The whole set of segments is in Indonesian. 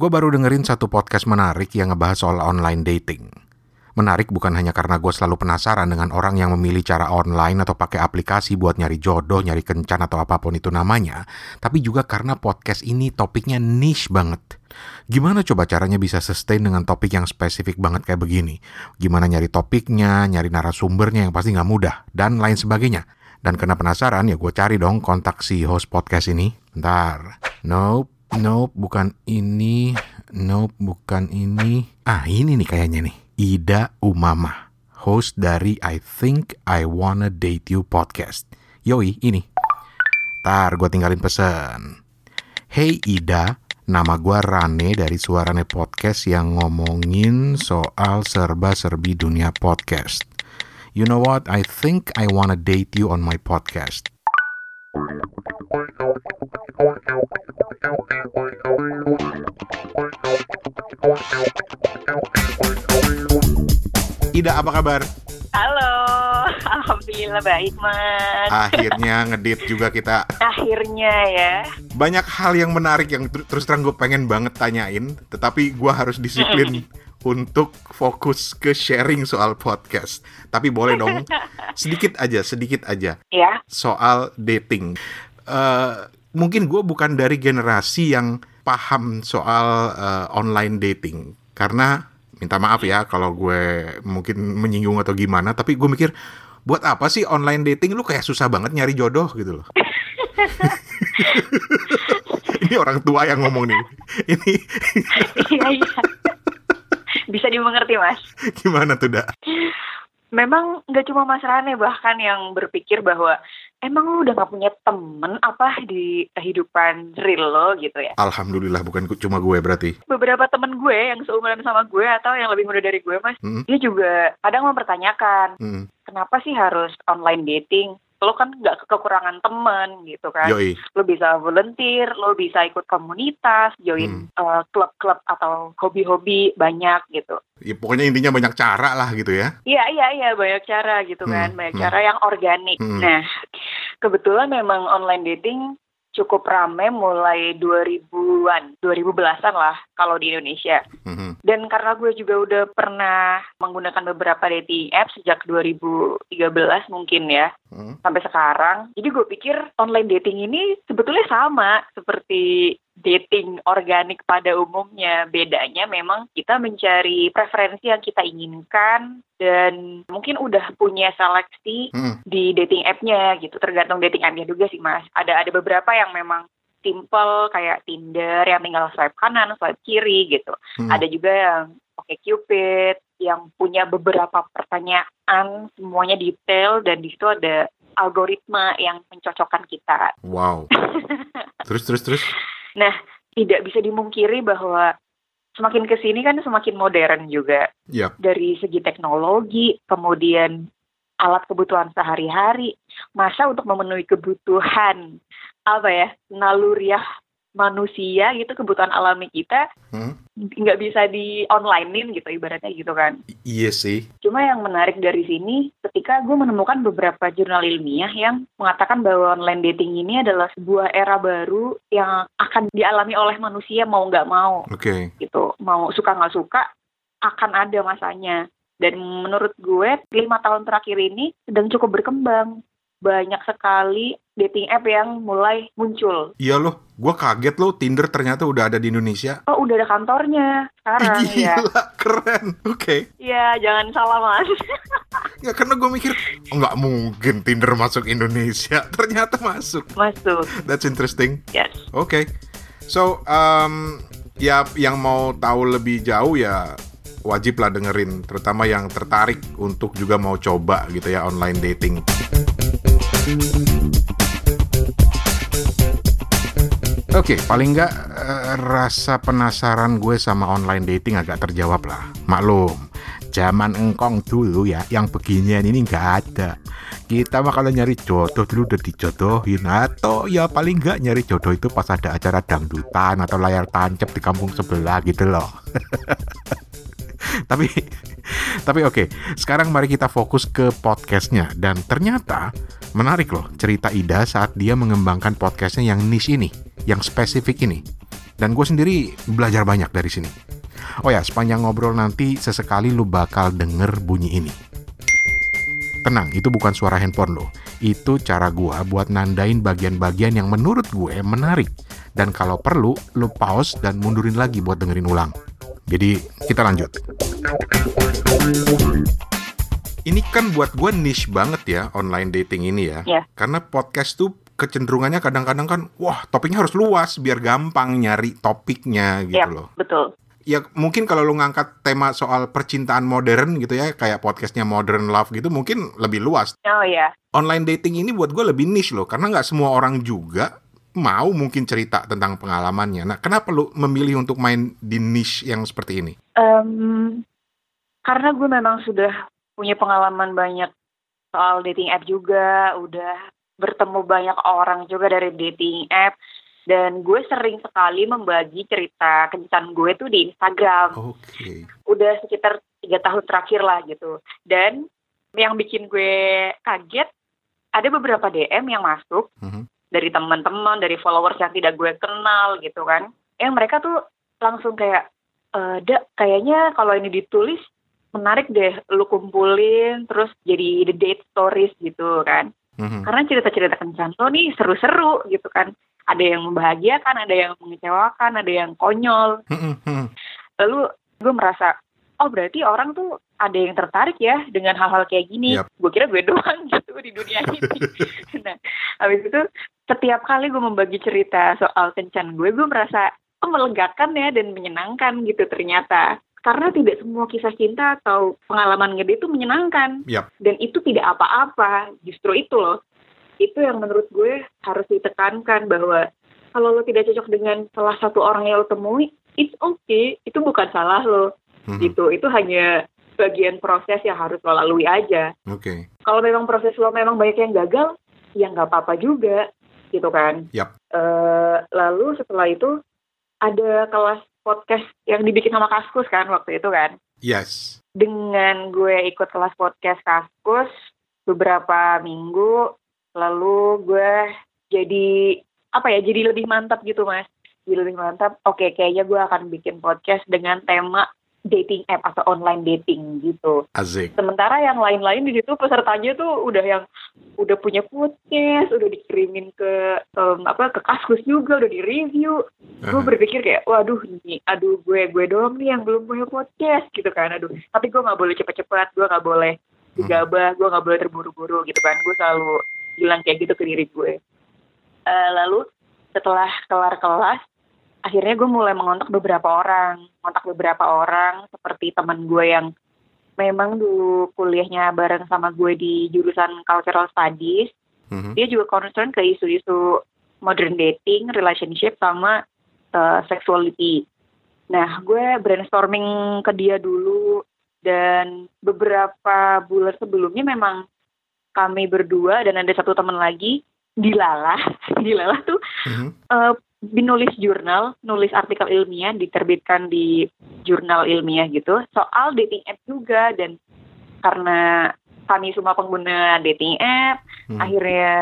Gue baru dengerin satu podcast menarik yang ngebahas soal online dating. Menarik bukan hanya karena gue selalu penasaran dengan orang yang memilih cara online atau pakai aplikasi buat nyari jodoh, nyari kencan atau apa pun itu namanya, tapi juga karena podcast ini topiknya niche banget. Gimana coba caranya bisa sustain dengan topik yang spesifik banget kayak begini? Gimana nyari topiknya, nyari narasumbernya yang pasti nggak mudah, dan lain sebagainya. Dan karena penasaran ya gue cari dong kontak si host podcast ini. Bentar. Nope. Nope, bukan ini. Nope, bukan ini. Ah, ini nih kayaknya nih. Ida Umama, host dari I Think I Wanna Date You podcast. Yoi, ini. Tar, gue tinggalin pesan. Hey Ida, nama gue Rane dari Suarane Podcast yang ngomongin soal serba-serbi dunia podcast. You know what? I think I wanna date you on my podcast. Ida, apa kabar? Halo, alhamdulillah baik mas. Akhirnya ngedit juga kita. Akhirnya ya. Banyak hal yang menarik yang ter terus terang gue pengen banget tanyain, tetapi gue harus disiplin untuk fokus ke sharing soal podcast. Tapi boleh dong, sedikit aja, sedikit aja. Ya. Soal dating. Uh, mungkin gue bukan dari generasi yang paham soal uh, online dating, karena minta maaf ya kalau gue mungkin menyinggung atau gimana tapi gue mikir buat apa sih online dating lu kayak susah banget nyari jodoh gitu loh ini orang tua yang ngomong nih ini iya iya bisa dimengerti mas gimana tuh dak memang nggak cuma Mas Rane bahkan yang berpikir bahwa emang lu udah gak punya temen apa di kehidupan real lo gitu ya? Alhamdulillah bukan cuma gue berarti. Beberapa temen gue yang seumuran sama gue atau yang lebih muda dari gue mas, hmm. dia juga kadang mempertanyakan hmm. kenapa sih harus online dating? Lo kan nggak kekurangan temen gitu kan Yoi. lo bisa volunteer lo bisa ikut komunitas join hmm. uh, klub-klub atau hobi-hobi banyak gitu ya, pokoknya intinya banyak cara lah gitu ya iya iya iya banyak cara gitu hmm. kan banyak hmm. cara yang organik hmm. nah kebetulan memang online dating cukup rame mulai 2000-an, 2010-an lah kalau di Indonesia. Mm-hmm. Dan karena gue juga udah pernah menggunakan beberapa dating apps sejak 2013 mungkin ya, mm-hmm. sampai sekarang. Jadi gue pikir online dating ini sebetulnya sama seperti dating organik pada umumnya. Bedanya memang kita mencari preferensi yang kita inginkan dan mungkin udah punya seleksi hmm. di dating app-nya gitu. Tergantung dating app-nya juga sih Mas. Ada ada beberapa yang memang simple kayak Tinder yang tinggal swipe kanan, swipe kiri gitu. Hmm. Ada juga yang pakai Cupid yang punya beberapa pertanyaan semuanya detail dan di situ ada algoritma yang mencocokkan kita. Wow. terus terus terus. Nah, tidak bisa dimungkiri bahwa semakin ke sini kan semakin modern juga. Yep. Dari segi teknologi, kemudian alat kebutuhan sehari-hari, masa untuk memenuhi kebutuhan apa ya, naluriah manusia gitu kebutuhan alami kita hmm? nggak hmm? bisa di onlinein gitu ibaratnya gitu kan iya sih cuma yang menarik dari sini ketika gue menemukan beberapa jurnal ilmiah yang mengatakan bahwa online dating ini adalah sebuah era baru yang akan dialami oleh manusia mau nggak mau okay. gitu mau suka nggak suka akan ada masanya dan menurut gue lima tahun terakhir ini sedang cukup berkembang banyak sekali dating app yang mulai muncul. Iya loh, gue kaget loh Tinder ternyata udah ada di Indonesia. Oh udah ada kantornya sekarang Gila, ya. keren. Oke. Okay. Iya jangan salah mas. ya karena gue mikir oh, nggak mungkin Tinder masuk Indonesia, ternyata masuk. Masuk. That's interesting. Yes. Oke. Okay. So um, ya yang mau tahu lebih jauh ya wajib lah dengerin terutama yang tertarik untuk juga mau coba gitu ya online dating. Oke, okay, paling nggak uh, rasa penasaran gue sama online dating agak terjawab lah. Maklum, zaman engkong dulu ya, yang beginian ini nggak ada. Kita mah kalau nyari jodoh dulu udah dijodohin atau ya paling nggak nyari jodoh itu pas ada acara dangdutan atau layar tancap di kampung sebelah gitu loh. tapi tapi oke, okay, sekarang mari kita fokus ke podcastnya dan ternyata menarik loh cerita Ida saat dia mengembangkan podcastnya yang niche ini, yang spesifik ini. Dan gue sendiri belajar banyak dari sini. Oh ya, sepanjang ngobrol nanti sesekali lu bakal denger bunyi ini. Tenang, itu bukan suara handphone lo. Itu cara gua buat nandain bagian-bagian yang menurut gue menarik. Dan kalau perlu, lu pause dan mundurin lagi buat dengerin ulang. Jadi, kita lanjut. Ini kan buat gue niche banget ya online dating ini ya. Yeah. Karena podcast tuh kecenderungannya kadang-kadang kan, wah topiknya harus luas biar gampang nyari topiknya gitu Yap, loh. betul. Ya mungkin kalau lu ngangkat tema soal percintaan modern gitu ya, kayak podcastnya Modern Love gitu, mungkin lebih luas. Oh ya, Online dating ini buat gue lebih niche loh, karena nggak semua orang juga mau mungkin cerita tentang pengalamannya. Nah, kenapa lu memilih untuk main di niche yang seperti ini? Em, karena gue memang sudah punya pengalaman banyak soal dating app juga, udah bertemu banyak orang juga dari dating app, dan gue sering sekali membagi cerita kencan gue tuh di Instagram. Oke. Udah sekitar tiga tahun terakhir lah gitu. Dan yang bikin gue kaget, ada beberapa DM yang masuk Mhm. Dari teman-teman, dari followers yang tidak gue kenal gitu kan. Yang mereka tuh langsung kayak, e, da, kayaknya kalau ini ditulis menarik deh, lu kumpulin terus jadi the date stories gitu kan. Mhm. Karena cerita-cerita kencan lo nih seru-seru gitu kan. Ada yang membahagiakan, ada yang mengecewakan, ada yang konyol. Mhm, mhm. Lalu gue merasa, oh berarti orang tuh ada yang tertarik ya dengan hal-hal kayak gini. Yap. Gue kira gue doang gitu di dunia ini. nah, habis itu setiap kali gue membagi cerita soal kencan gue, gue merasa oh, melegakan ya dan menyenangkan gitu ternyata. Karena tidak semua kisah cinta atau pengalaman ngede itu menyenangkan. Yap. Dan itu tidak apa-apa. Justru itu loh. Itu yang menurut gue harus ditekankan bahwa kalau lo tidak cocok dengan salah satu orang yang lo temui, it's okay. Itu bukan salah lo Mhm. gitu itu hanya bagian proses yang harus lo lalui aja Oke. kalau memang proses lo memang banyak yang gagal ya nggak apa-apa juga gitu kan Yap. Eh, lalu setelah itu ada kelas podcast yang dibikin sama Kaskus kan waktu itu kan Yes. dengan gue ikut kelas podcast Kaskus beberapa minggu lalu gue jadi apa ya jadi lebih mantap gitu mas jadi lebih mantap oke kayaknya gue akan bikin podcast dengan tema dating app atau online dating gitu. Azik. sementara yang lain-lain di situ pesertanya tuh udah yang udah punya podcast udah dikirimin ke em, apa ke kaskus juga udah di review gue Aha. berpikir kayak waduh nih aduh gue gue doang nih yang belum punya podcast gitu kan. Aduh tapi gue nggak boleh cepet-cepet gue nggak boleh gegabah gue nggak boleh terburu-buru gitu kan. Gue selalu bilang kayak gitu ke diri gue. Eh, lalu setelah kelar kelas akhirnya gue mulai mengontak beberapa orang kontak beberapa orang seperti teman gue yang memang dulu kuliahnya bareng sama gue di jurusan cultural studies Mhm. dia juga concern ke isu-isu modern dating, relationship sama uh, sexuality. Nah, gue brainstorming ke dia dulu dan beberapa bulan sebelumnya memang kami berdua dan ada satu teman lagi Dilala, Dilala tuh Mhm. uh, nulis jurnal, nulis artikel ilmiah diterbitkan di jurnal ilmiah gitu soal dating app juga dan karena kami semua pengguna dating app, Mhm. akhirnya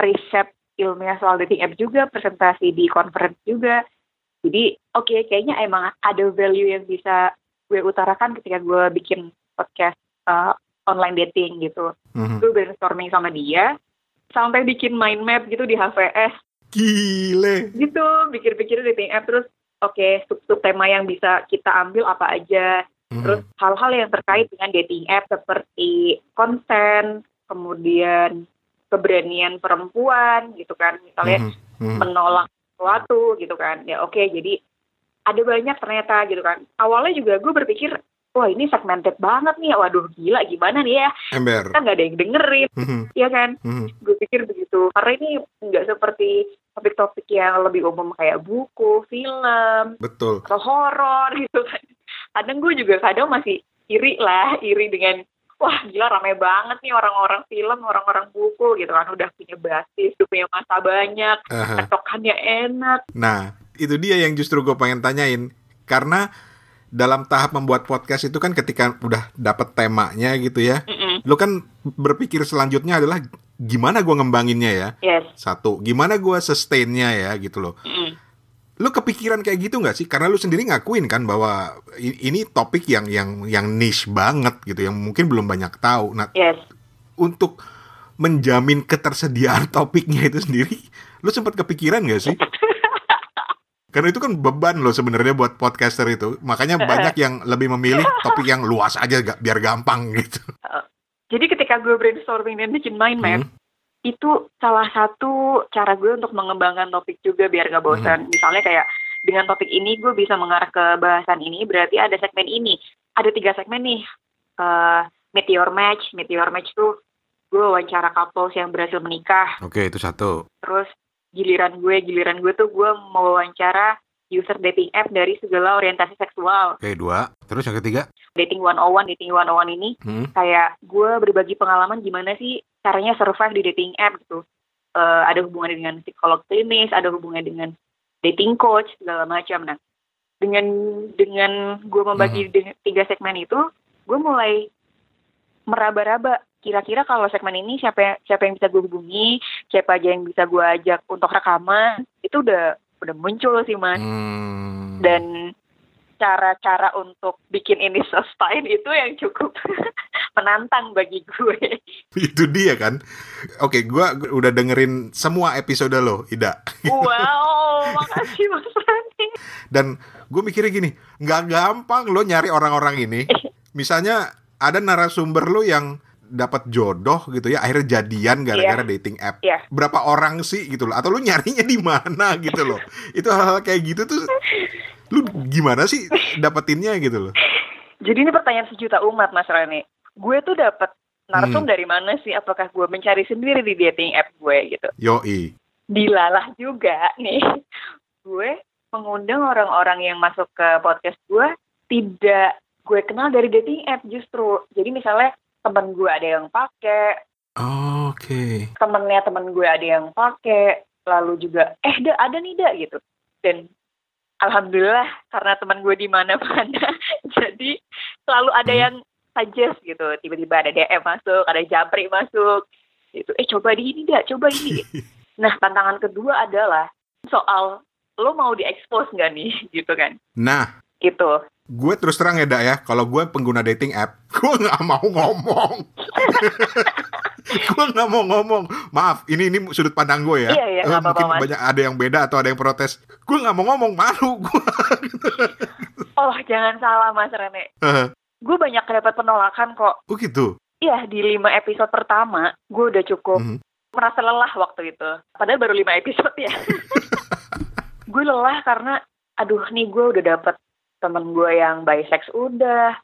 riset ilmiah soal dating app juga, presentasi di conference juga. Jadi oke kayaknya emang ada value yang bisa gue utarakan ketika gue bikin podcast uh, online dating gitu. Mhm. Gue brainstorming sama dia, sampai bikin mind map gitu di HVS Gile. gitu pikir-pikir dating app terus oke sub-sub tema yang bisa kita ambil apa aja Mhm. terus hal-hal yang terkait dengan dating app seperti konten kemudian keberanian perempuan gitu kan misalnya Mhm. Mhm. menolak sesuatu gitu kan ya oke jadi ada banyak ternyata gitu kan awalnya juga gue berpikir wah ini segmented banget nih waduh gila gimana nih ya Ember. kan nggak ada yang dengerin Mhm. ya kan Mhm. gue pikir begitu karena ini nggak seperti topik-topik yang lebih umum kayak buku, film, Betul. atau horor gitu kan. Kadang gue juga kadang masih iri lah, iri dengan wah gila rame banget nih orang-orang film, orang-orang buku gitu kan udah punya basis, udah punya masa banyak, Aha. cetokannya enak. Nah, itu dia yang justru gue pengen tanyain. Karena dalam tahap membuat podcast itu kan ketika udah dapet temanya gitu ya, Mm-mm. lu kan berpikir selanjutnya adalah gimana gue ngembanginnya ya. Yes. Satu, gimana gue sustainnya ya gitu loh. Mm-mm. lu kepikiran kayak gitu nggak sih? Karena lu sendiri ngakuin kan bahwa ini topik yang yang yang niche banget gitu, yang mungkin belum banyak tahu. Nah, yes. untuk menjamin ketersediaan topiknya itu sendiri, lu sempat kepikiran nggak sih? Karena itu kan beban loh sebenarnya buat podcaster itu. Makanya banyak yang lebih memilih topik yang luas aja gak, biar gampang gitu. Jadi ketika gue brainstorming dan bikin mind map, hmm itu salah satu cara gue untuk mengembangkan topik juga biar gak bosan. Hmm. Misalnya kayak dengan topik ini gue bisa mengarah ke bahasan ini, berarti ada segmen ini. Ada tiga segmen nih. Uh, meteor match, meteor match tuh gue wawancara couples yang berhasil menikah. Oke, itu satu. Terus giliran gue, giliran gue tuh gue mau wawancara user dating app dari segala orientasi seksual. Oke, dua. Terus yang ketiga? Dating one on one, dating one on one ini hmm. kayak gue berbagi pengalaman gimana sih caranya survive di dating app gitu. Uh, ada hubungan dengan psikolog klinis, ada hubungan dengan dating coach segala macam. Nah, dengan dengan gue membagi hmm. tiga segmen itu, gue mulai meraba-raba kira-kira kalau segmen ini siapa siapa yang bisa gue hubungi, siapa aja yang bisa gue ajak untuk rekaman, itu udah udah muncul sih mas hmm. dan cara-cara untuk bikin ini sustain itu yang cukup menantang bagi gue. Itu dia kan. Oke, gue udah dengerin semua episode lo, Ida. Wow, makasih Mas Rani. Dan gue mikirnya gini, nggak gampang lo nyari orang-orang ini. Misalnya ada narasumber lo yang dapat jodoh gitu ya akhirnya jadian gara-gara yeah. dating app. Yeah. berapa orang sih gitu loh? Atau lu nyarinya di mana gitu loh? Itu hal-hal kayak gitu tuh lu gimana sih dapetinnya gitu loh? Jadi ini pertanyaan sejuta umat mas Rani gue tuh dapat narsum hmm. dari mana sih? Apakah gue mencari sendiri di dating app gue gitu? Yoi. Dilalah juga nih. Gue mengundang orang-orang yang masuk ke podcast gue tidak gue kenal dari dating app justru. Jadi misalnya temen gue ada yang pakai oh, oke. Okay. temennya temen gue ada yang pakai lalu juga eh dah ada nih dah gitu. Dan alhamdulillah karena teman gue di mana-mana jadi selalu ada hmm. yang suggest gitu. Tiba-tiba ada DM masuk ada japri masuk itu eh coba di ini dah coba ini. Nah tantangan kedua adalah soal lo mau diekspos nggak nih gitu kan. Nah. Gitu gue terus terang ya, Dak ya, kalau gue pengguna dating app, gue nggak mau ngomong. gue nggak mau ngomong. Maaf, ini ini sudut pandang gue ya. Iya, iya, uh, mungkin apa -apa, banyak ada yang beda atau ada yang protes. Gue nggak mau ngomong, malu gue. oh, jangan salah Mas Rene. Uh. Gue banyak dapat penolakan kok. Oh gitu? Iya, di lima episode pertama, gue udah cukup mhm. -huh. merasa lelah waktu itu. Padahal baru lima episode ya. gue lelah karena, aduh nih gue udah dapet temen gue yang bisex udah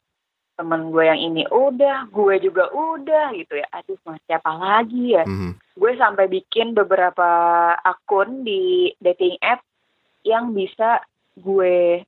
temen gue yang ini udah gue juga udah gitu ya. Aduh mas siapa lagi ya? Mm-hmm. gue sampai bikin beberapa akun di dating app yang bisa gue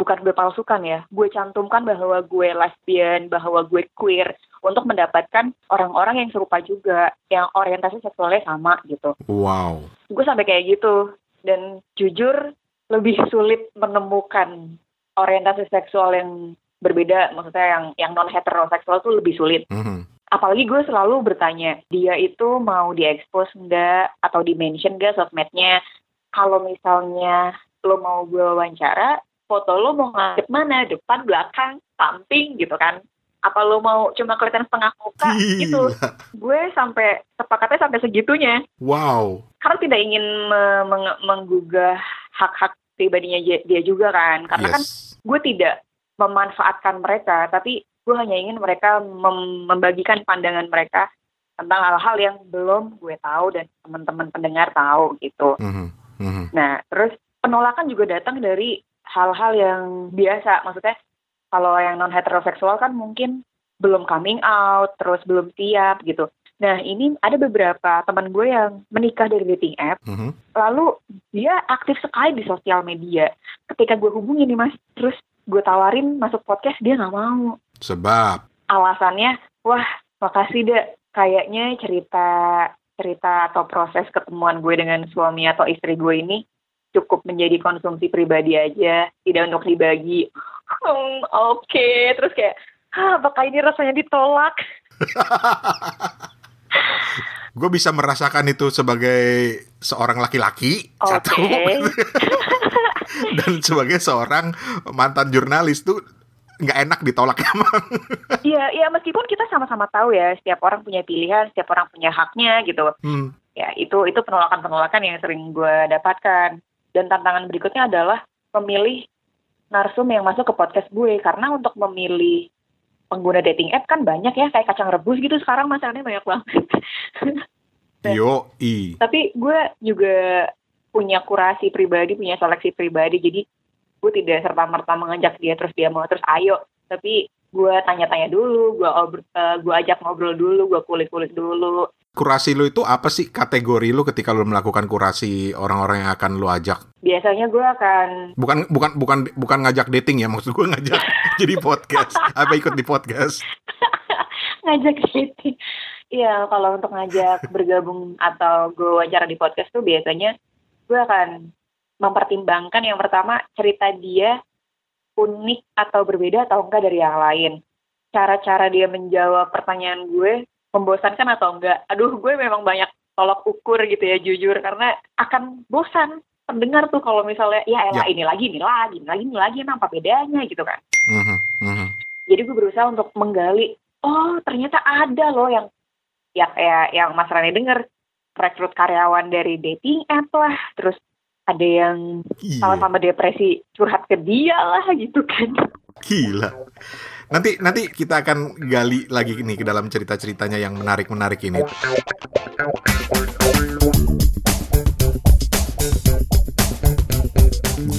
bukan gue palsukan ya gue cantumkan bahwa gue lesbian bahwa gue queer untuk mendapatkan orang-orang yang serupa juga yang orientasi seksualnya sama gitu. Wow. Gue sampai kayak gitu. Dan jujur lebih sulit menemukan orientasi seksual yang berbeda, maksudnya yang yang non heteroseksual tuh lebih sulit. Mm -hmm. Apalagi gue selalu bertanya, dia itu mau diekspos enggak atau di mention enggak sosmednya. Kalau misalnya lo mau gue wawancara, foto lo mau ngadep mana? Depan, belakang, samping gitu kan? Apa lo mau cuma kelihatan setengah muka gitu? Gue sampai sepakatnya sampai segitunya. Wow. Karena tidak ingin me meng menggugah hak-hak pribadinya dia juga kan. Karena kan yes. kan gue tidak memanfaatkan mereka, tapi gue hanya ingin mereka mem membagikan pandangan mereka tentang hal-hal yang belum gue tahu dan teman-teman pendengar tahu gitu. Mm -hmm. Nah, terus penolakan juga datang dari hal-hal yang biasa, maksudnya kalau yang non heteroseksual kan mungkin belum coming out, terus belum siap gitu. Nah, ini ada beberapa teman gue yang menikah dari dating app. Mm -hmm. Lalu dia aktif sekali di sosial media. Ketika gue hubungi nih mas, terus gue tawarin masuk podcast, dia nggak mau. Sebab? Alasannya, wah makasih deh. Kayaknya cerita cerita atau proses ketemuan gue dengan suami atau istri gue ini cukup menjadi konsumsi pribadi aja, tidak untuk dibagi. Hmm, Oke, okay. terus kayak, ah, apakah ini rasanya ditolak? gue bisa merasakan itu sebagai seorang laki-laki okay. satu dan sebagai seorang mantan jurnalis tuh nggak enak ditolak emang. Iya, iya meskipun kita sama-sama tahu ya setiap orang punya pilihan, setiap orang punya haknya gitu. Hmm. Ya itu itu penolakan-penolakan yang sering gue dapatkan. Dan tantangan berikutnya adalah memilih narsum yang masuk ke podcast gue karena untuk memilih pengguna dating app kan banyak ya kayak kacang rebus gitu sekarang masalahnya banyak banget. Yo, i. Tapi gue juga punya kurasi pribadi, punya seleksi pribadi, jadi gue tidak serta merta mengajak dia terus dia mau terus ayo, tapi gue tanya-tanya dulu, gue uh, gue ajak ngobrol dulu, gue kulik-kulik dulu. Kurasi lu itu apa sih kategori lu ketika lu melakukan kurasi orang-orang yang akan lu ajak? Biasanya gue akan bukan bukan bukan bukan ngajak dating ya maksud gue ngajak jadi podcast apa ikut di podcast? ngajak dating Iya, kalau untuk ngajak bergabung atau gue wawancara di podcast tuh biasanya gue akan mempertimbangkan yang pertama cerita dia unik atau berbeda atau enggak dari yang lain. Cara-cara dia menjawab pertanyaan gue membosankan atau enggak. Aduh, gue memang banyak tolok ukur gitu ya jujur karena akan bosan pendengar tuh kalau misalnya ya elah ya. ini lagi ini lagi ini lagi ini lagi emang apa bedanya gitu kan. Uh -huh, uh -huh. Jadi gue berusaha untuk menggali oh ternyata ada loh yang ya kayak yang Mas Rani denger rekrut karyawan dari dating app lah terus ada yang iya. sama-sama depresi curhat ke dia lah gitu kan gila nanti nanti kita akan gali lagi nih ke dalam cerita-ceritanya yang menarik-menarik ini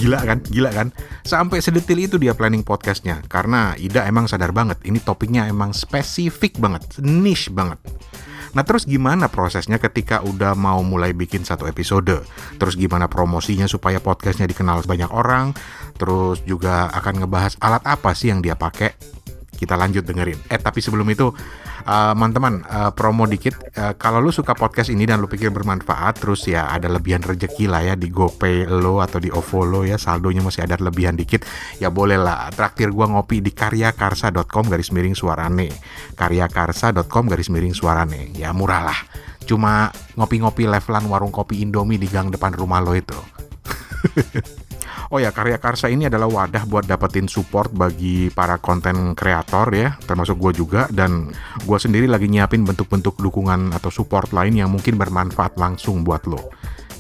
Gila kan? Gila kan? Sampai sedetil itu dia planning podcastnya. Karena Ida emang sadar banget, ini topiknya emang spesifik banget, niche banget. Nah terus gimana prosesnya ketika udah mau mulai bikin satu episode? Terus gimana promosinya supaya podcastnya dikenal banyak orang? Terus juga akan ngebahas alat apa sih yang dia pakai? Kita lanjut dengerin. Eh tapi sebelum itu uh, teman-teman uh, promo dikit. Uh, kalau lu suka podcast ini dan lu pikir bermanfaat terus ya ada lebihan rezeki lah ya di GoPay lo atau di OVO lo ya saldonya masih ada lebihan dikit ya boleh lah. Traktir gua ngopi di karyakarsa.com garis miring suarane karyakarsa.com garis miring suarane ya murah lah. Cuma ngopi-ngopi levelan warung kopi Indomie di gang depan rumah lo itu Oh ya, Karya Karsa ini adalah wadah buat dapetin support bagi para konten kreator ya, termasuk gue juga. Dan gue sendiri lagi nyiapin bentuk-bentuk dukungan atau support lain yang mungkin bermanfaat langsung buat lo.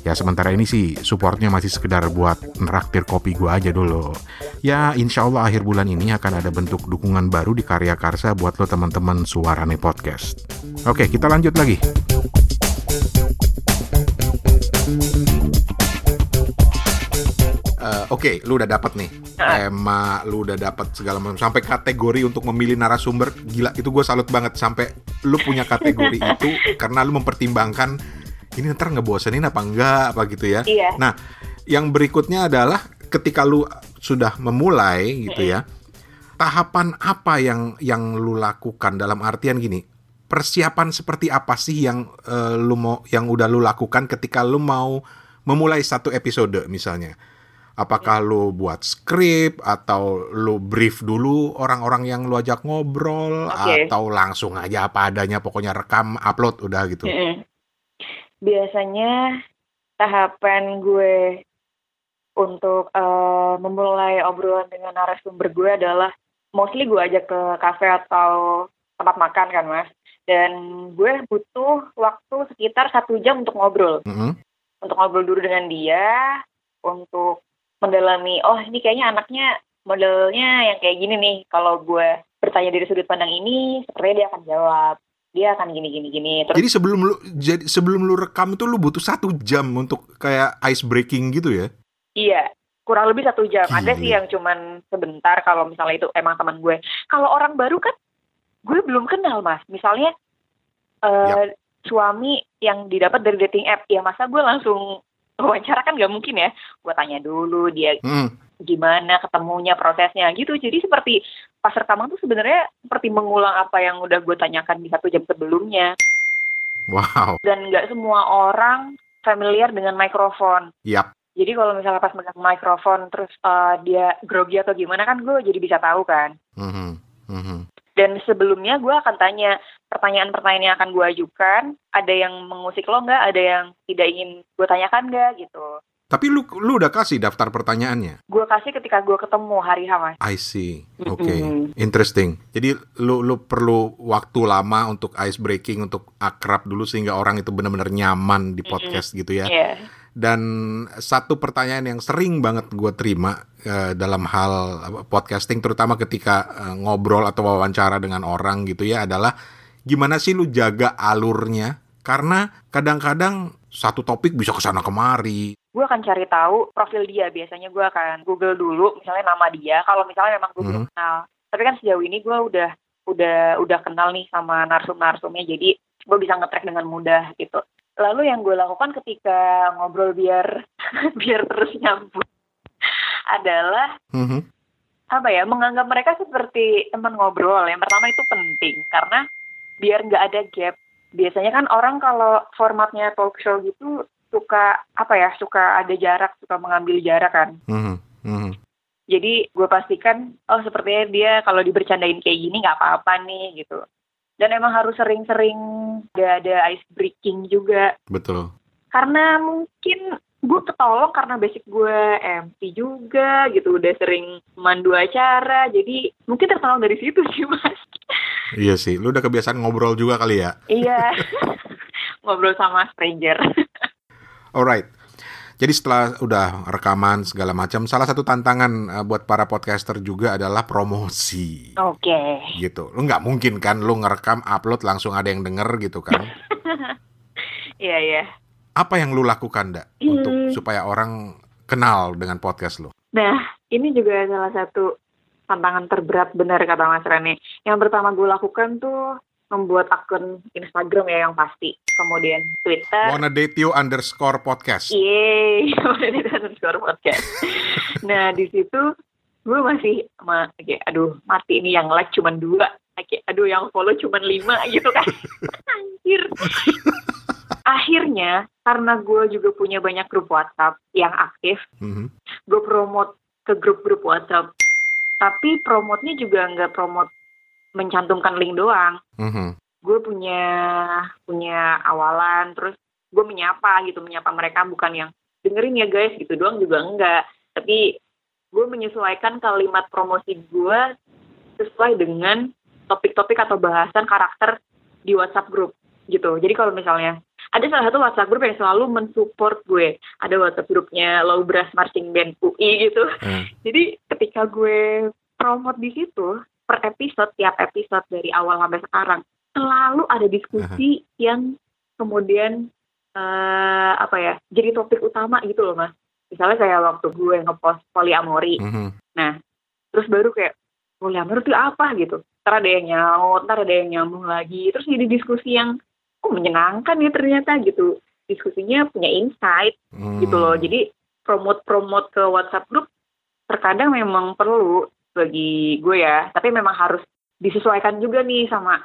Ya sementara ini sih supportnya masih sekedar buat neraktir kopi gue aja dulu. Ya insya Allah akhir bulan ini akan ada bentuk dukungan baru di Karya Karsa buat lo teman-teman Suarane Podcast. Oke kita lanjut lagi. Oke, okay, lu udah dapat nih tema, lu udah dapat segala macam sampai kategori untuk memilih narasumber. Gila, itu gue salut banget sampai lu punya kategori itu karena lu mempertimbangkan ini ntar ngebosenin apa enggak apa gitu ya. Iya. Nah, yang berikutnya adalah ketika lu sudah memulai gitu ya. Tahapan apa yang yang lu lakukan dalam artian gini? Persiapan seperti apa sih yang uh, lu mau yang udah lu lakukan ketika lu mau memulai satu episode misalnya? Apakah lo buat skrip atau lo brief dulu orang-orang yang lo ajak ngobrol okay. atau langsung aja apa adanya pokoknya rekam upload udah gitu. Biasanya tahapan gue untuk uh, memulai obrolan dengan narasumber gue adalah mostly gue ajak ke kafe atau tempat makan kan mas dan gue butuh waktu sekitar satu jam untuk ngobrol mm -hmm. untuk ngobrol dulu dengan dia untuk mendalami oh ini kayaknya anaknya modelnya yang kayak gini nih. Kalau gue bertanya dari sudut pandang ini sepertinya dia akan jawab. Dia akan gini gini gini. Terus jadi sebelum lu jadi sebelum lu rekam itu lu butuh satu jam untuk kayak ice breaking gitu ya? Iya kurang lebih satu jam. Gini. ada sih yang cuman sebentar kalau misalnya itu emang teman gue. Kalau orang baru kan gue belum kenal mas. Misalnya uh, yep. suami yang didapat dari dating app ya masa gue langsung wawancara kan nggak mungkin ya gue tanya dulu dia hmm. gimana ketemunya prosesnya gitu jadi seperti pas rekaman tuh sebenarnya seperti mengulang apa yang udah gue tanyakan di satu jam sebelumnya wow dan nggak semua orang familiar dengan mikrofon yap jadi kalau misalnya pas megang mikrofon terus uh, dia grogi atau gimana kan gue jadi bisa tahu kan mm -hmm. Mm -hmm. Dan sebelumnya gue akan tanya pertanyaan-pertanyaan yang akan gue ajukan, ada yang mengusik lo nggak, ada yang tidak ingin gue tanyakan nggak gitu. Tapi lu lu udah kasih daftar pertanyaannya? Gue kasih ketika gue ketemu hari H, Mas. I see. Oke. Okay. Mm-hmm. Interesting. Jadi lu lu perlu waktu lama untuk ice breaking untuk akrab dulu sehingga orang itu benar-benar nyaman di podcast mm-hmm. gitu ya. Yeah. Dan satu pertanyaan yang sering banget gue terima uh, dalam hal podcasting, terutama ketika uh, ngobrol atau wawancara dengan orang gitu ya, adalah gimana sih lu jaga alurnya? Karena kadang-kadang satu topik bisa ke sana kemari. Gue akan cari tahu profil dia. Biasanya gue akan Google dulu, misalnya nama dia. Kalau misalnya memang gue belum mm -hmm. kenal. Tapi kan sejauh ini gue udah udah udah kenal nih sama narsum-narsumnya. Jadi gue bisa ngetrack dengan mudah gitu. Lalu yang gue lakukan ketika ngobrol biar biar terus nyambung adalah mm -hmm. apa ya menganggap mereka seperti teman ngobrol. Yang pertama itu penting karena biar nggak ada gap biasanya kan orang kalau formatnya talk show gitu suka apa ya suka ada jarak suka mengambil jarak kan mm -hmm. jadi gue pastikan oh sepertinya dia kalau dibercandain kayak gini nggak apa-apa nih gitu dan emang harus sering-sering ada ada ice breaking juga. Betul. Karena mungkin gue ketolong karena basic gue MP juga gitu. Udah sering mandu acara. Jadi mungkin tertolong dari situ sih mas. Iya sih, lu udah kebiasaan ngobrol juga kali ya? Iya, ngobrol sama stranger. Alright, jadi setelah udah rekaman segala macam, salah satu tantangan uh, buat para podcaster juga adalah promosi. Oke. Okay. Gitu, lu nggak mungkin kan lu ngerekam, upload langsung ada yang denger gitu kan? Iya iya. Apa yang lu lakukan, Dak, hmm. untuk supaya orang kenal dengan podcast lu? Nah, ini juga salah satu tantangan terberat benar kata Mas Rene. Yang pertama gue lakukan tuh membuat akun Instagram ya yang pasti. Kemudian Twitter. Wanna date you underscore podcast. Yeay, wanna date underscore podcast. nah di situ gue masih, ma okay, aduh mati ini yang like cuma dua. Okay, aduh yang follow cuma lima gitu kan. Anjir. Akhirnya karena gue juga punya banyak grup WhatsApp yang aktif, mm -hmm. gue promote ke grup-grup WhatsApp tapi promotnya juga nggak promot mencantumkan link doang mm-hmm. gue punya punya awalan terus gue menyapa gitu menyapa mereka bukan yang dengerin ya guys gitu doang juga enggak tapi gue menyesuaikan kalimat promosi gue sesuai dengan topik-topik atau bahasan karakter di WhatsApp grup gitu jadi kalau misalnya ada salah satu WhatsApp grup yang selalu mensupport gue. Ada WhatsApp grupnya Low Brass Marching Band UI gitu. Hmm. Jadi ketika gue promote di situ per episode tiap episode dari awal sampai sekarang selalu ada diskusi uh-huh. yang kemudian uh, apa ya jadi topik utama gitu loh mas. Misalnya kayak waktu gue ngepost poliamori. Uh-huh. Nah terus baru kayak poliamori itu apa gitu. Ntar ada yang nyaut, ntar ada yang nyambung lagi. Terus jadi diskusi yang oh menyenangkan ya ternyata gitu diskusinya punya insight hmm. gitu loh jadi promote-promote ke WhatsApp grup terkadang memang perlu bagi gue ya. Tapi memang harus disesuaikan juga nih sama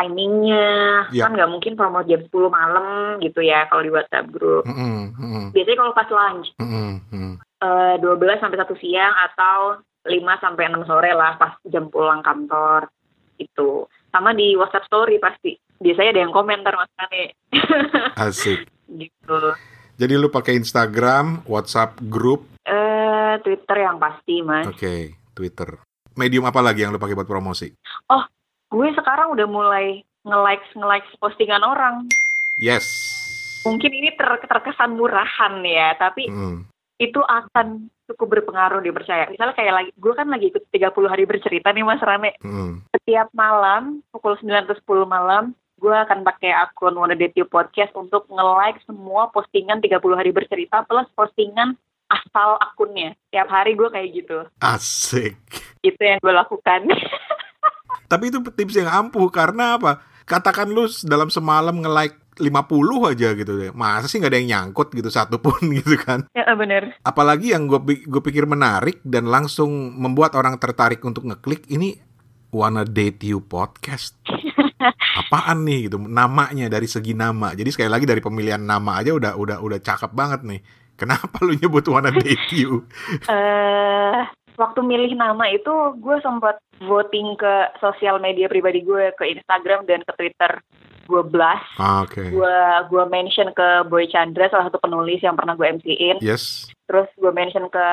timingnya. Ya. kan nggak mungkin promote jam 10 malam gitu ya kalau di WhatsApp grup mm -hmm. biasanya kalau pas lunch. Mm -hmm. uh, 12 sampai satu siang atau 5 sampai enam sore lah pas jam pulang kantor itu sama di WhatsApp story pasti. Biasanya ada yang komentar mas Kane asik. Gitu. Jadi lu pakai Instagram WhatsApp grup eh Twitter yang pasti mas. Oke. okay, Twitter medium apa lagi yang lu pakai buat promosi oh gue sekarang udah mulai nge-like nge-like postingan orang yes mungkin ini ter terkesan murahan ya tapi hmm. itu akan cukup berpengaruh dipercaya. Misalnya kayak lagi, gue kan lagi ikut 30 hari bercerita nih Mas Rame. Hmm. Setiap malam, pukul 9 atau 10 malam, gue akan pakai akun Wanna Date You Podcast untuk nge-like semua postingan 30 hari bercerita plus postingan asal akunnya. Tiap hari gue kayak gitu. Asik. Itu yang gue lakukan. Tapi itu tips yang ampuh karena apa? Katakan lu dalam semalam nge-like 50 aja gitu deh. Masa sih nggak ada yang nyangkut gitu satu pun gitu kan? Ya bener. Apalagi yang gue gue pikir menarik dan langsung membuat orang tertarik untuk ngeklik ini Wanna Date You Podcast. Apaan nih gitu namanya dari segi nama. Jadi sekali lagi dari pemilihan nama aja udah udah udah cakep banget nih. Kenapa lu nyebut Wanna Date You? Eh uh, waktu milih nama itu gue sempat voting ke sosial media pribadi gue ke Instagram dan ke Twitter gue blast. Ah, Oke. Gue gue mention ke Boy Chandra salah satu penulis yang pernah gue MC-in. Yes. Terus gue mention ke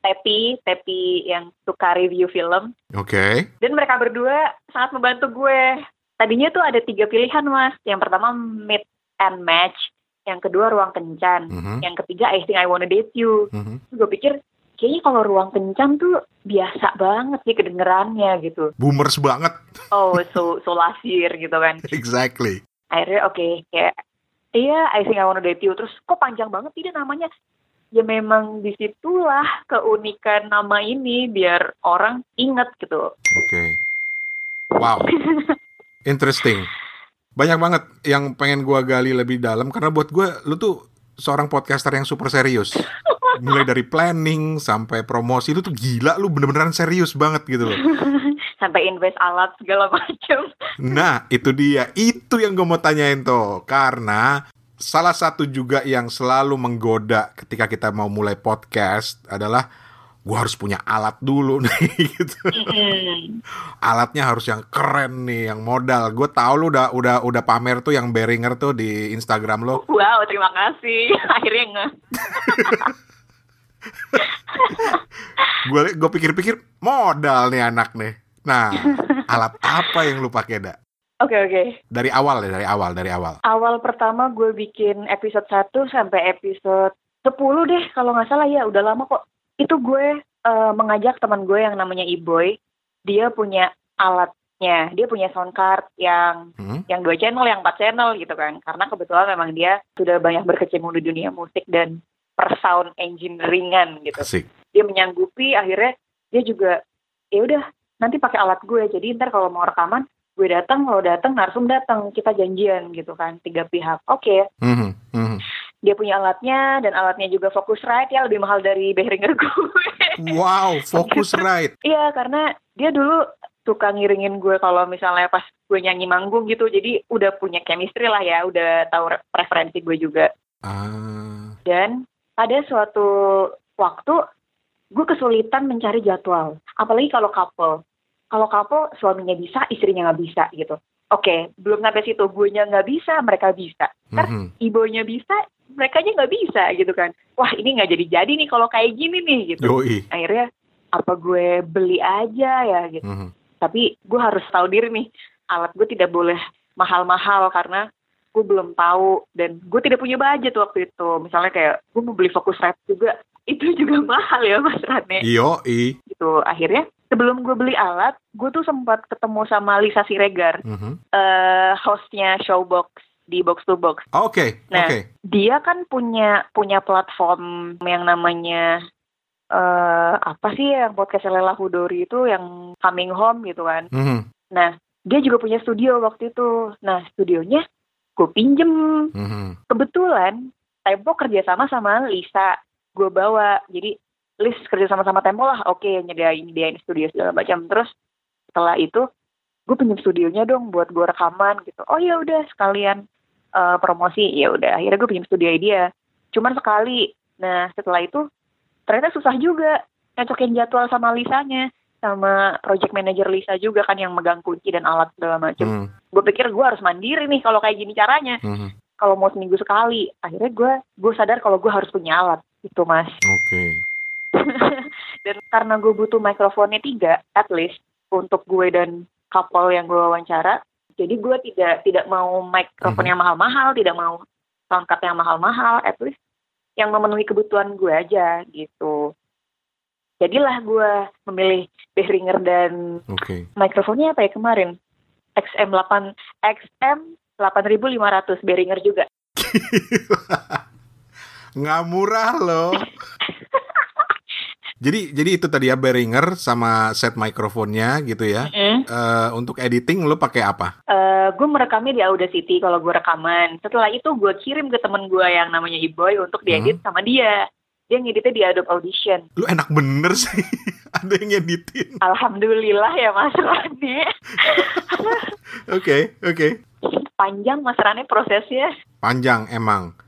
Tepi, Tepi yang suka review film. Oke. Dan mereka berdua sangat membantu gue. Tadinya tuh ada tiga pilihan mas. Yang pertama meet and match. Yang kedua ruang kencan. Mhm. Yang ketiga I think I wanna date you. Mhm. Terus gue pikir kayaknya kalau ruang kencan tuh biasa banget sih kedengerannya gitu. Boomers banget. Oh so so lasir gitu kan. Exactly. Akhirnya oke kayak iya I think I wanna date you. Terus kok panjang banget tidak namanya? Ya memang di situlah keunikan nama ini biar orang inget gitu. Oke. Wow. Interesting. Banyak banget yang pengen gua gali lebih dalam karena buat gua lu tuh seorang podcaster yang super serius. Mulai dari planning sampai promosi lu tuh gila lu bener-beneran serius banget gitu loh. Sampai invest alat segala macam. Nah, itu dia. Itu yang gue mau tanyain tuh. Karena salah satu juga yang selalu menggoda ketika kita mau mulai podcast adalah gue harus punya alat dulu nih gitu. Mm. Alatnya harus yang keren nih, yang modal. Gue tahu lu udah udah udah pamer tuh yang Behringer tuh di Instagram lo. Wow, terima kasih. Akhirnya nge. Gue gue pikir-pikir modal nih anak nih. Nah, alat apa yang lu pakai dak? Oke, oke. Dari awal ya, dari awal, dari awal. Awal pertama gue bikin episode 1 sampai episode 10 deh kalau nggak salah ya udah lama kok. Itu gue eh, mengajak teman gue yang namanya Iboy. Dia punya alatnya. Dia punya sound card yang Hmm? yang dua channel, yang empat channel gitu kan. Karena kebetulan memang dia sudah banyak berkecimpung di dunia musik dan per sound engineeringan gitu. Asik. Dia menyanggupi akhirnya dia juga ya udah nanti pakai alat gue. Jadi ntar kalau mau rekaman gue datang, kalau datang narsum datang, kita janjian gitu kan tiga pihak. Oke, Mhm, mhm. Dia punya alatnya dan alatnya juga Focusrite ya lebih mahal dari Behringer gue. Wow, fokus right. Iya karena dia dulu suka ngiringin gue kalau misalnya pas gue nyanyi manggung gitu. Jadi udah punya chemistry lah ya udah tahu re- preferensi gue juga. Ah, dan pada suatu waktu gue kesulitan mencari jadwal. Apalagi kalau couple. Kalau couple suaminya bisa istrinya nggak bisa gitu oke belum sampai situ. Gue nggak bisa mereka bisa. Ntar mhm. ibunya bisa mereka aja nggak bisa gitu kan. Wah ini nggak jadi jadi nih kalau kayak gini nih gitu. Yoi. akhirnya apa gue beli aja ya gitu. Mhm. tapi gue harus tahu diri nih alat gue tidak boleh mahal-mahal karena gue belum tahu. Dan gue tidak punya budget waktu itu. Misalnya kayak gue mau beli fokus rap juga itu juga mahal ya mas Rane. Yoi. gitu. Akhirnya sebelum gue beli alat gue tuh sempat ketemu sama Lisa Siregar Mhm. eh hostnya Showbox di Box to Box Oke, Nah. oke. dia kan punya punya platform yang namanya eh apa sih yang podcast Lela Hudori itu yang coming home gitu kan Mhm, Nah, dia juga punya studio waktu itu. Nah, studionya gue pinjem. mhm. Kebetulan Tempo kerjasama sama Lisa. Gue bawa. Jadi, Lis kerjasama sama Tempo lah. Oke, nyediain, nyediain studio segala macam. Terus, setelah itu, gue pinjem studionya dong buat gue rekaman gitu. Oh ya udah sekalian eh, promosi. Ya udah, akhirnya gue pinjem studio dia. Cuman sekali. Nah, setelah itu, ternyata susah juga nyocokin jadwal sama Lisanya sama project manager Lisa juga kan yang megang kunci dan alat segala macam. Mhm, Gue pikir gue harus mandiri nih kalau kayak gini caranya. mhm. Kalau mau seminggu sekali, akhirnya gue gue sadar kalau gue harus punya alat itu mas. Oke. dan karena gue butuh mikrofonnya tiga, at least untuk gue dan couple yang gue wawancara. Jadi gue tidak tidak mau mikrofon yang mahal-mahal, tidak mau card yang mahal-mahal, at least yang memenuhi kebutuhan gue aja gitu. Jadilah gue memilih Behringer dan Oke. mikrofonnya apa ya kemarin? XM8 XM 8500 Behringer juga. Nggak murah loh. jadi jadi itu tadi ya Behringer sama set mikrofonnya gitu ya. Mm. Eh, untuk editing lo pakai apa? Eh, gue merekamnya di Audacity kalau gue rekaman. Setelah itu gue kirim ke temen gue yang namanya Iboy untuk diedit sama dia. Dia ngeditnya di Adobe Audition. Lu enak bener sih. Ada yang ngeditin. Alhamdulillah ya Mas Rani. Oke, oke. Panjang Mas Rani prosesnya. Panjang emang.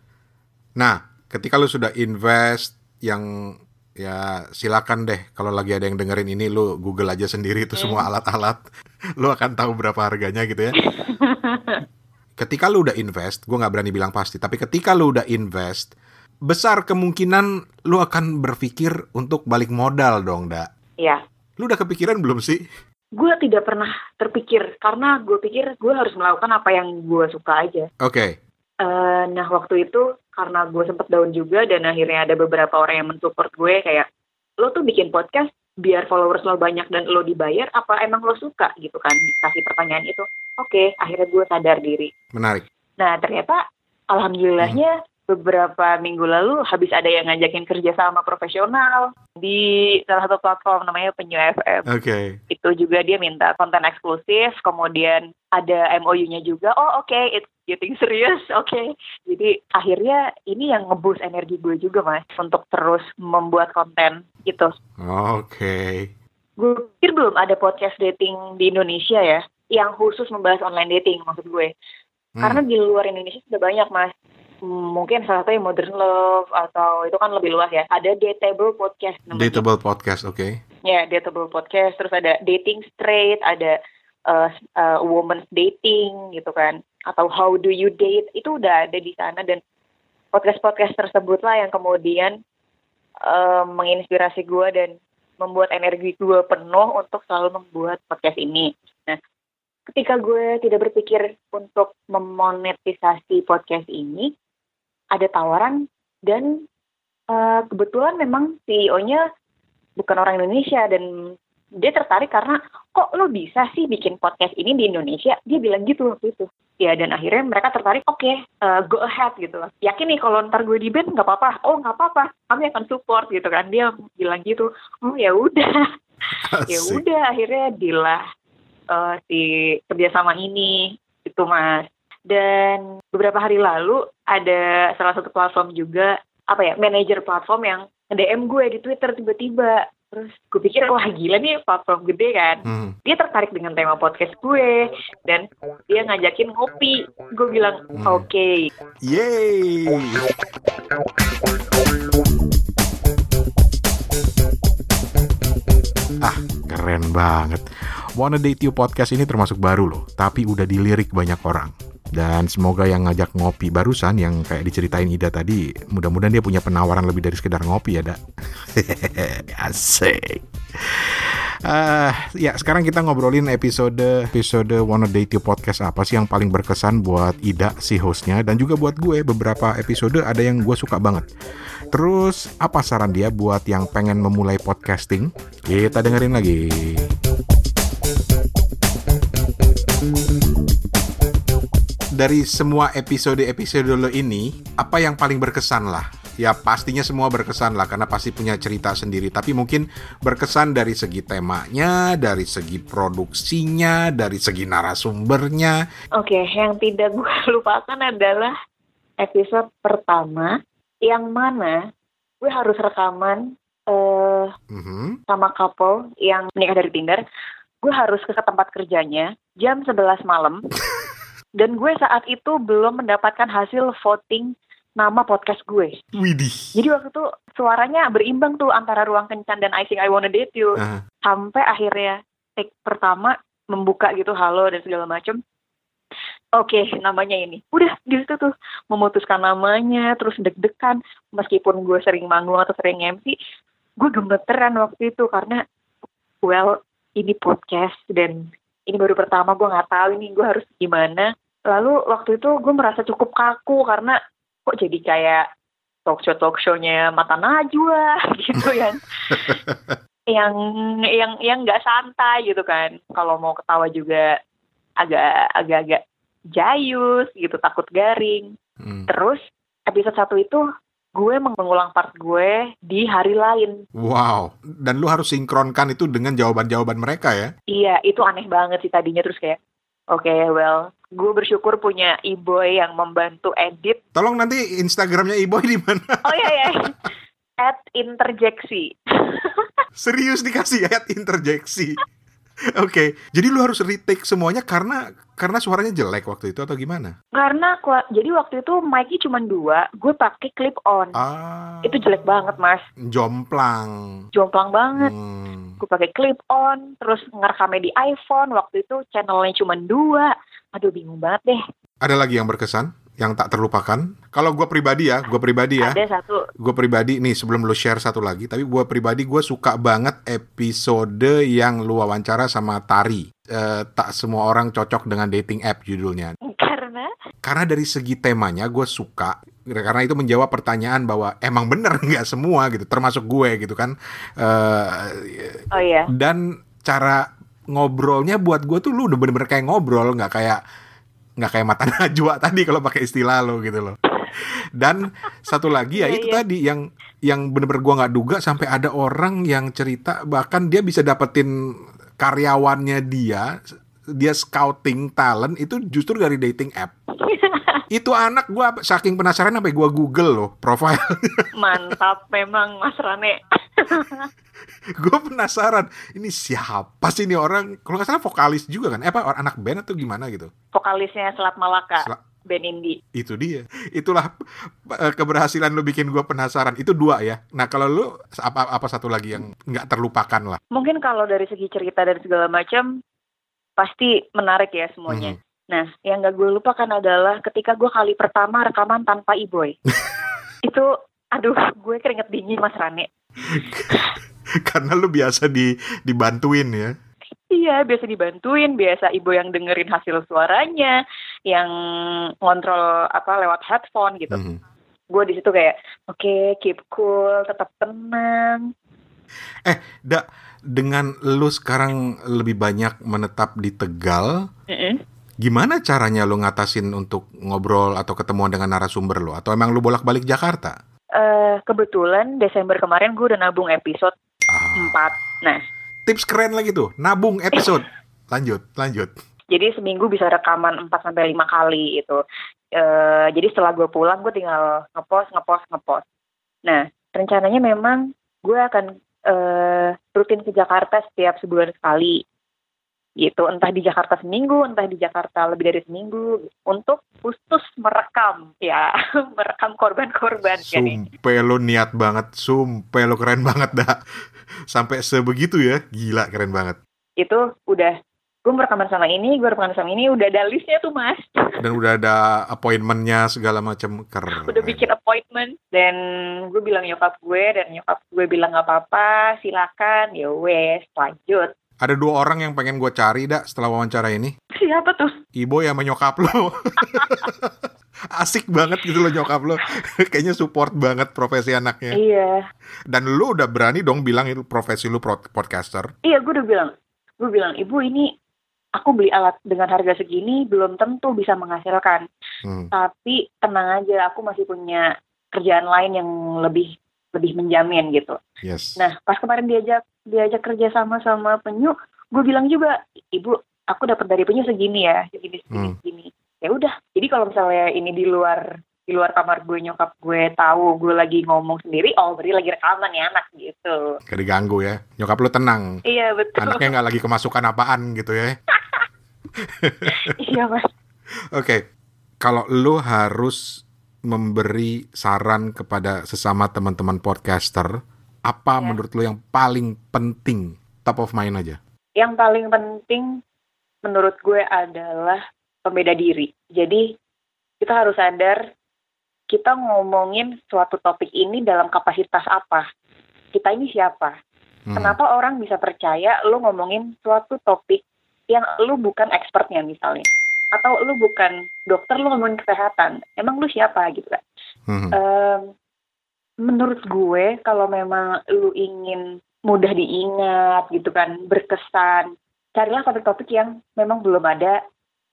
Nah, ketika lu sudah invest yang ya silakan deh kalau lagi ada yang dengerin ini lu Google aja sendiri itu semua alat-alat. Lu akan tahu berapa harganya gitu ya. ketika lu udah invest, gue nggak berani bilang pasti, tapi ketika lu udah invest, besar kemungkinan lu akan berpikir untuk balik modal dong, dak. Iya. Lu udah kepikiran belum sih? Gue tidak pernah terpikir karena gue pikir gue harus melakukan apa yang gue suka aja. Oke. Okay. Uh, nah waktu itu karena gue sempet down juga dan akhirnya ada beberapa orang yang mensupport gue kayak lo tuh bikin podcast biar followers lo banyak dan lo dibayar apa emang lo suka? gitu kan dikasih pertanyaan itu. Oke okay, akhirnya gue sadar diri. Menarik. Nah ternyata alhamdulillahnya hmm beberapa minggu lalu habis ada yang ngajakin kerja sama profesional di salah satu platform namanya Penyu FM. Oke. Okay. Itu juga dia minta konten eksklusif, kemudian ada MOU-nya juga. Oh oke, okay, it's getting serious. Oke. Okay. Jadi akhirnya ini yang ngebus energi gue juga mas untuk terus membuat konten gitu. Oke. Okay. Gue pikir belum ada podcast dating di Indonesia ya yang khusus membahas online dating maksud gue. Hmm. Karena di luar Indonesia sudah banyak mas mungkin salah satunya Modern Love atau itu kan lebih luas ya. Ada Dateable Podcast namanya. Dateable Podcast, oke. Okay. Ya, Dateable Podcast. Terus ada Dating Straight, ada uh, uh, Women's Dating gitu kan. Atau How Do You Date, itu udah ada di sana. Dan podcast-podcast tersebut lah yang kemudian uh, menginspirasi gue dan membuat energi gue penuh untuk selalu membuat podcast ini. Nah, ketika gue tidak berpikir untuk memonetisasi podcast ini, ada tawaran dan uh, kebetulan memang CEO-nya bukan orang Indonesia dan dia tertarik karena kok lo bisa sih bikin podcast ini di Indonesia? Dia bilang gitu waktu itu. Ya dan akhirnya mereka tertarik oke okay, uh, eh, go ahead gitu yakin nih kalau ntar gue di band nggak apa-apa. Oh nggak apa-apa. Kami akan support gitu kan. Dia bilang gitu. Oh ya udah. Ya udah akhirnya dilah uh, si kerjasama ini. Itu mas dan beberapa hari lalu ada salah satu platform juga apa ya manajer platform yang DM gue di Twitter tiba-tiba terus gue pikir wah gila nih platform gede kan hmm. dia tertarik dengan tema podcast gue dan dia ngajakin ngopi gue bilang hmm. oke okay. yay ah keren banget Wanna Date You podcast ini termasuk baru loh tapi udah dilirik banyak orang dan semoga yang ngajak ngopi barusan yang kayak diceritain Ida tadi, mudah-mudahan dia punya penawaran lebih dari sekedar ngopi ya, Dak. Asik. Uh, ya sekarang kita ngobrolin episode episode Wanna Date You Podcast apa sih yang paling berkesan buat Ida si hostnya dan juga buat gue beberapa episode ada yang gue suka banget. Terus apa saran dia buat yang pengen memulai podcasting? Kita dengerin lagi. Dari semua episode-episode lo ini, apa yang paling berkesan lah? Ya pastinya semua berkesan lah karena pasti punya cerita sendiri. Tapi mungkin berkesan dari segi temanya, dari segi produksinya, dari segi narasumbernya. Oke, okay, yang tidak gue lupakan adalah episode pertama yang mana gue harus rekaman uh, mm-hmm. sama couple yang menikah dari Tinder. Gue harus ke tempat kerjanya jam 11 malam. Dan gue saat itu belum mendapatkan hasil voting nama podcast gue. Widih. Jadi waktu itu suaranya berimbang tuh antara Ruang Kencan dan I Think I Wanna Date You. Uh. Sampai akhirnya take pertama membuka gitu halo dan segala macem. Oke, okay, namanya ini. Udah di situ tuh memutuskan namanya, terus deg-degan. Meskipun gue sering manggung atau sering MC, gue gemeteran waktu itu karena, well, ini podcast dan ini baru pertama gue nggak tahu ini gue harus gimana. Lalu waktu itu gue merasa cukup kaku karena kok jadi kayak talk show talk show-nya mata najwa gitu yang yang yang yang nggak santai gitu kan. Kalau mau ketawa juga agak agak agak jayus gitu takut garing. Hmm. terus episode satu itu gue mengulang part gue di hari lain. Wow, dan lu harus sinkronkan itu dengan jawaban-jawaban mereka ya? Iya, itu aneh banget sih tadinya terus kayak, oke, okay, well, gue bersyukur punya Iboy yang membantu edit. Tolong nanti Instagramnya Iboy di mana? Oh iya iya. At interjeksi. Serius dikasih at interjeksi. Oke, okay. jadi lu harus retake semuanya karena karena suaranya jelek waktu itu atau gimana? Karena jadi waktu itu mic-nya cuma dua, gue pakai clip on. Ah. Itu jelek banget mas. Jomplang. Jomplang banget. Hmm. Gue pakai clip on, terus ngerekamnya di iPhone. Waktu itu channelnya cuma dua. Aduh bingung banget deh. Ada lagi yang berkesan? yang tak terlupakan? Kalau gue pribadi ya, gue pribadi ya. Ada satu. Gue pribadi nih sebelum lu share satu lagi, tapi gue pribadi gue suka banget episode yang lu wawancara sama Tari. Uh, tak semua orang cocok dengan dating app judulnya. Karena? Karena dari segi temanya gue suka karena itu menjawab pertanyaan bahwa emang bener nggak semua gitu, termasuk gue gitu kan. Uh, oh iya. Dan cara ngobrolnya buat gue tuh lu udah bener-bener kayak ngobrol nggak kayak nggak kayak mata najwa tadi kalau pakai istilah lo gitu loh. Dan satu lagi ya iya, itu iya. tadi yang yang bener-bener gua nggak duga sampai ada orang yang cerita bahkan dia bisa dapetin karyawannya dia dia scouting talent itu justru dari dating app. itu anak gua saking penasaran sampai gua Google loh profile. Mantap memang Mas Rane. gue penasaran ini siapa sih ini orang kalau nggak salah vokalis juga kan eh apa anak band atau gimana gitu vokalisnya Selat Malaka Sel band indie itu dia. Itulah eh, keberhasilan lu bikin gue penasaran. Itu dua ya. Nah kalau lu apa apa satu lagi yang nggak terlupakan lah? Mungkin kalau dari segi cerita dan segala macam pasti menarik ya semuanya. Hmm. nah yang nggak gue lupakan adalah ketika gue kali pertama rekaman tanpa iboy itu aduh gue keringet dingin mas Rane. Karena lu biasa di dibantuin ya. Iya, biasa dibantuin, biasa ibu yang dengerin hasil suaranya, yang ngontrol apa lewat headphone gitu. Mm -hmm. Gue di situ kayak, oke, okay, keep cool, tetap tenang. Eh, dak dengan lu sekarang lebih banyak menetap di Tegal, mm -hmm. gimana caranya lu ngatasin untuk ngobrol atau ketemuan dengan narasumber lu? Atau emang lu bolak-balik Jakarta? Uh, kebetulan Desember kemarin gue udah nabung episode empat. Nah. Tips keren lagi tuh, nabung episode. lanjut, lanjut. Jadi seminggu bisa rekaman 4 sampai lima kali itu. E, jadi setelah gue pulang gue tinggal ngepost, ngepost, ngepost. Nah, rencananya memang gue akan e, rutin ke Jakarta setiap sebulan sekali. Gitu. Entah di Jakarta seminggu entah di Jakarta lebih dari seminggu. Untuk khusus merekam ya. Merekam korban-korban sumpah lo niat banget. Sumpah lo keren banget dah sampai sebegitu ya. Gila keren banget. Itu udah gue merekaman sama ini, gue rekaman sama ini, udah ada listnya tuh mas. Dan udah ada appointmentnya segala macam keren. Udah bikin appointment dan gue bilang nyokap gue dan nyokap gue bilang nggak apa-apa, silakan, ya wes lanjut. Ada dua orang yang pengen gue cari, dak setelah wawancara ini. Siapa tuh? Ibo yang menyokap lo. Asik banget gitu loh nyokap lo. Kayaknya support banget profesi anaknya. Iya. Dan lu udah berani dong bilang itu profesi lu podcaster. Iya, gue udah bilang. Gue bilang, ibu ini aku beli alat dengan harga segini belum tentu bisa menghasilkan. Hmm. Tapi tenang aja, aku masih punya kerjaan lain yang lebih lebih menjamin gitu. Yes. Nah, pas kemarin diajak diajak kerja sama sama penyu, gue bilang juga, ibu, aku dapat dari penyu segini ya, segini segini hmm. segini. Ya udah. Jadi kalau misalnya ini di luar di luar kamar gue nyokap gue tahu gue lagi ngomong sendiri, oh berarti lagi rekaman ya anak gitu. Kayak diganggu ya. Nyokap lu tenang. Iya betul. Anaknya nggak lagi kemasukan apaan gitu ya. iya mas. Oke, okay. kalau lu harus memberi saran kepada sesama teman-teman podcaster, apa ya. menurut lo yang paling penting, top of mind aja? Yang paling penting menurut gue adalah pembeda diri. Jadi kita harus sadar kita ngomongin suatu topik ini dalam kapasitas apa. Kita ini siapa? Hmm. Kenapa orang bisa percaya lo ngomongin suatu topik yang lo bukan expertnya misalnya? atau lu bukan dokter lu ngomongin kesehatan. Emang lu siapa gitu kan? Hmm. um, menurut gue kalau memang lu ingin mudah diingat gitu kan berkesan carilah topik-topik yang memang belum ada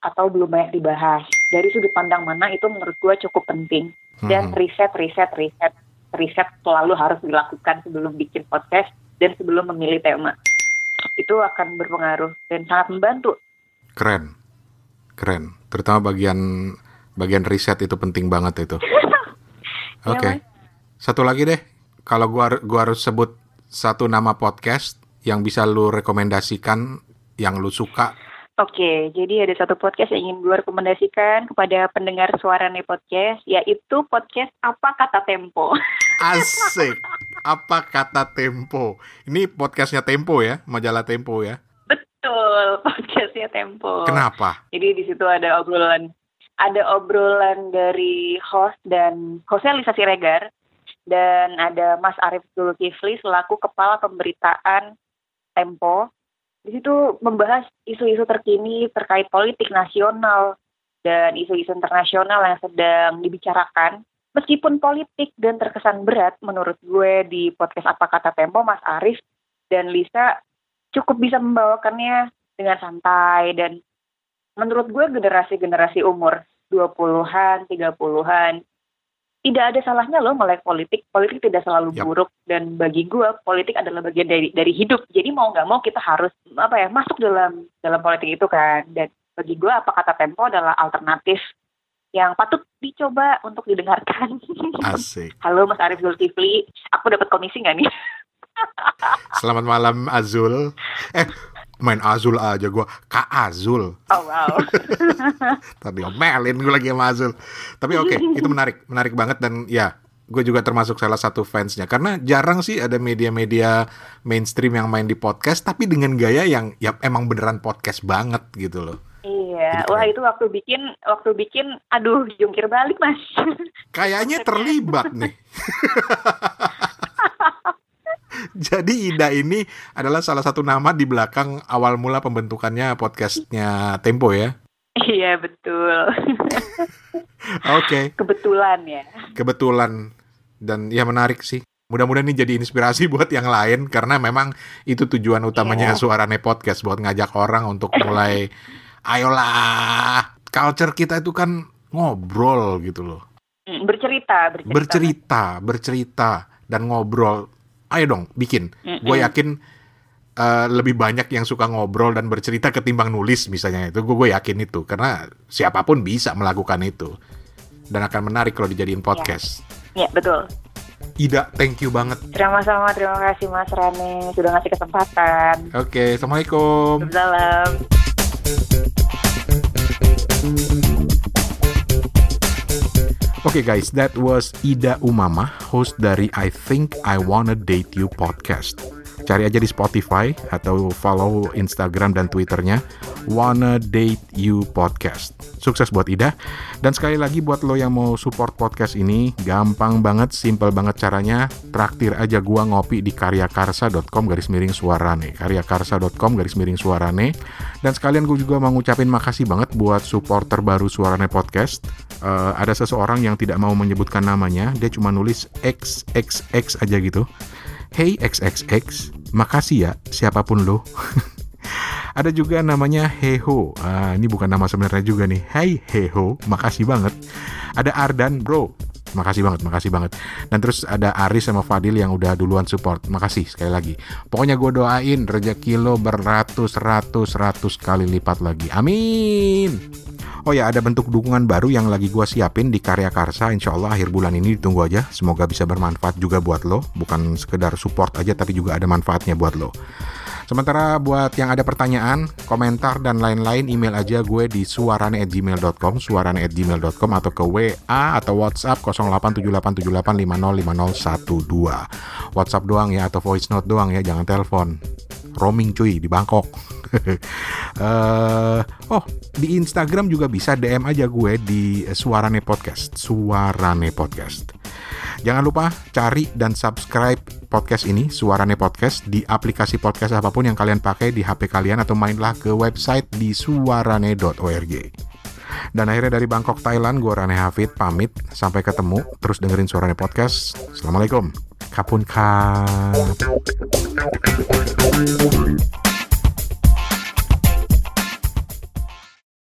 atau belum banyak dibahas. Dari sudut pandang mana itu menurut gue cukup penting. Dan riset riset riset riset selalu harus dilakukan sebelum bikin podcast dan sebelum memilih tema itu akan berpengaruh dan sangat membantu keren Keren. Terutama bagian bagian riset itu penting banget itu. Oke. Okay. Ya, satu lagi deh. Kalau gua gua harus sebut satu nama podcast yang bisa lu rekomendasikan yang lu suka. Oke, jadi ada satu podcast yang ingin gue rekomendasikan kepada pendengar suara nih podcast, yaitu podcast Apa Kata Tempo. Asik. Apa Kata Tempo. Ini podcastnya Tempo ya, majalah Tempo ya. Betul, podcastnya Tempo. Kenapa? Jadi di situ ada obrolan ada obrolan dari host dan hostnya Lisa Siregar dan ada Mas Arief Zulkifli selaku kepala pemberitaan Tempo. Di situ membahas isu-isu terkini terkait politik nasional dan isu-isu internasional yang sedang dibicarakan. Meskipun politik dan terkesan berat menurut gue di podcast Apa Kata Tempo, Mas Arief dan Lisa cukup bisa membawakannya dengan santai dan menurut gue generasi-generasi umur 20-an, 30-an tidak ada salahnya loh melek politik. Politik tidak selalu yep. buruk dan bagi gue politik adalah bagian dari dari hidup. Jadi mau nggak mau kita harus apa ya masuk dalam dalam politik itu kan. Dan bagi gue apa kata Tempo adalah alternatif yang patut dicoba untuk didengarkan. Asik. Halo Mas Arief Zulkifli, aku dapat komisi nggak nih? Selamat malam Azul. Eh, main Azul aja gue Kak Azul oh wow tadi omelin gue lagi sama Azul tapi oke okay, itu menarik menarik banget dan ya gue juga termasuk salah satu fansnya karena jarang sih ada media-media mainstream yang main di podcast tapi dengan gaya yang ya emang beneran podcast banget gitu loh Iya, wah itu waktu bikin, waktu bikin, aduh jungkir balik mas. Kayaknya terlibat nih. Jadi Ida ini adalah salah satu nama di belakang awal mula pembentukannya podcastnya Tempo ya? Iya betul. Oke. okay. Kebetulan ya. Kebetulan dan ya menarik sih. Mudah-mudahan ini jadi inspirasi buat yang lain karena memang itu tujuan utamanya yeah. Suarane Podcast buat ngajak orang untuk mulai ayolah culture kita itu kan ngobrol gitu loh. Mm, bercerita, bercerita. Bercerita, bercerita dan ngobrol ayo dong bikin. Mm -mm. Gue yakin uh, lebih banyak yang suka ngobrol dan bercerita ketimbang nulis misalnya itu. Gue yakin itu karena siapa pun bisa melakukan itu dan akan menarik kalau dijadiin podcast. Iya, ya, betul. Ida, thank you banget. Sama-sama, terima kasih Mas Rane sudah ngasih kesempatan. Oke, okay, assalamualaikum. Salam. Okay guys, that was Ida Umama, host dari I Think I Wanna Date You podcast. Cari aja di Spotify atau follow Instagram dan Twitternya Wanna Date You Podcast. Sukses buat Ida. Dan sekali lagi buat lo yang mau support podcast ini, gampang banget, simple banget caranya. Traktir aja gua ngopi di karyakarsa.com garis miring suarane. karyakarsa.com garis miring suarane. Dan sekalian gue juga mau ngucapin makasih banget buat supporter baru Suarane Podcast uh, ada seseorang yang tidak mau menyebutkan namanya, dia cuma nulis XXX aja gitu. Hey XXX, makasih ya siapa pun lo. ada juga namanya Heho. Uh, ini bukan nama sebenarnya juga nih. Hey Heho, makasih banget. Ada Ardan, bro. Makasih banget, makasih banget. Dan terus ada Aris sama Fadil yang udah duluan support. Makasih sekali lagi. Pokoknya gue doain rezeki lo beratus ratus ratus kali lipat lagi. Amin. Oh ya, ada bentuk dukungan baru yang lagi gue siapin di Karya Karsa. Insya Allah akhir bulan ini ditunggu aja. Semoga bisa bermanfaat juga buat lo. Bukan sekedar support aja, tapi juga ada manfaatnya buat lo. Sementara buat yang ada pertanyaan, komentar, dan lain-lain, email aja gue di suarane@gmail.com, suarane@gmail.com atau ke WA atau WhatsApp 0878505012. WhatsApp doang ya atau voice note doang ya, jangan telepon. Roaming cuy di Bangkok. uh, oh, di Instagram juga bisa DM aja gue di Suarane Podcast. Suarane Podcast. Jangan lupa cari dan subscribe podcast ini, Suarane Podcast, di aplikasi podcast apa pun yang kalian pakai di HP kalian atau mainlah ke website di suarane.org. Dan akhirnya dari Bangkok, Thailand, gue Rane Hafid pamit. Sampai ketemu, terus dengerin Suarane Podcast. Assalamualaikum. Kapun kap.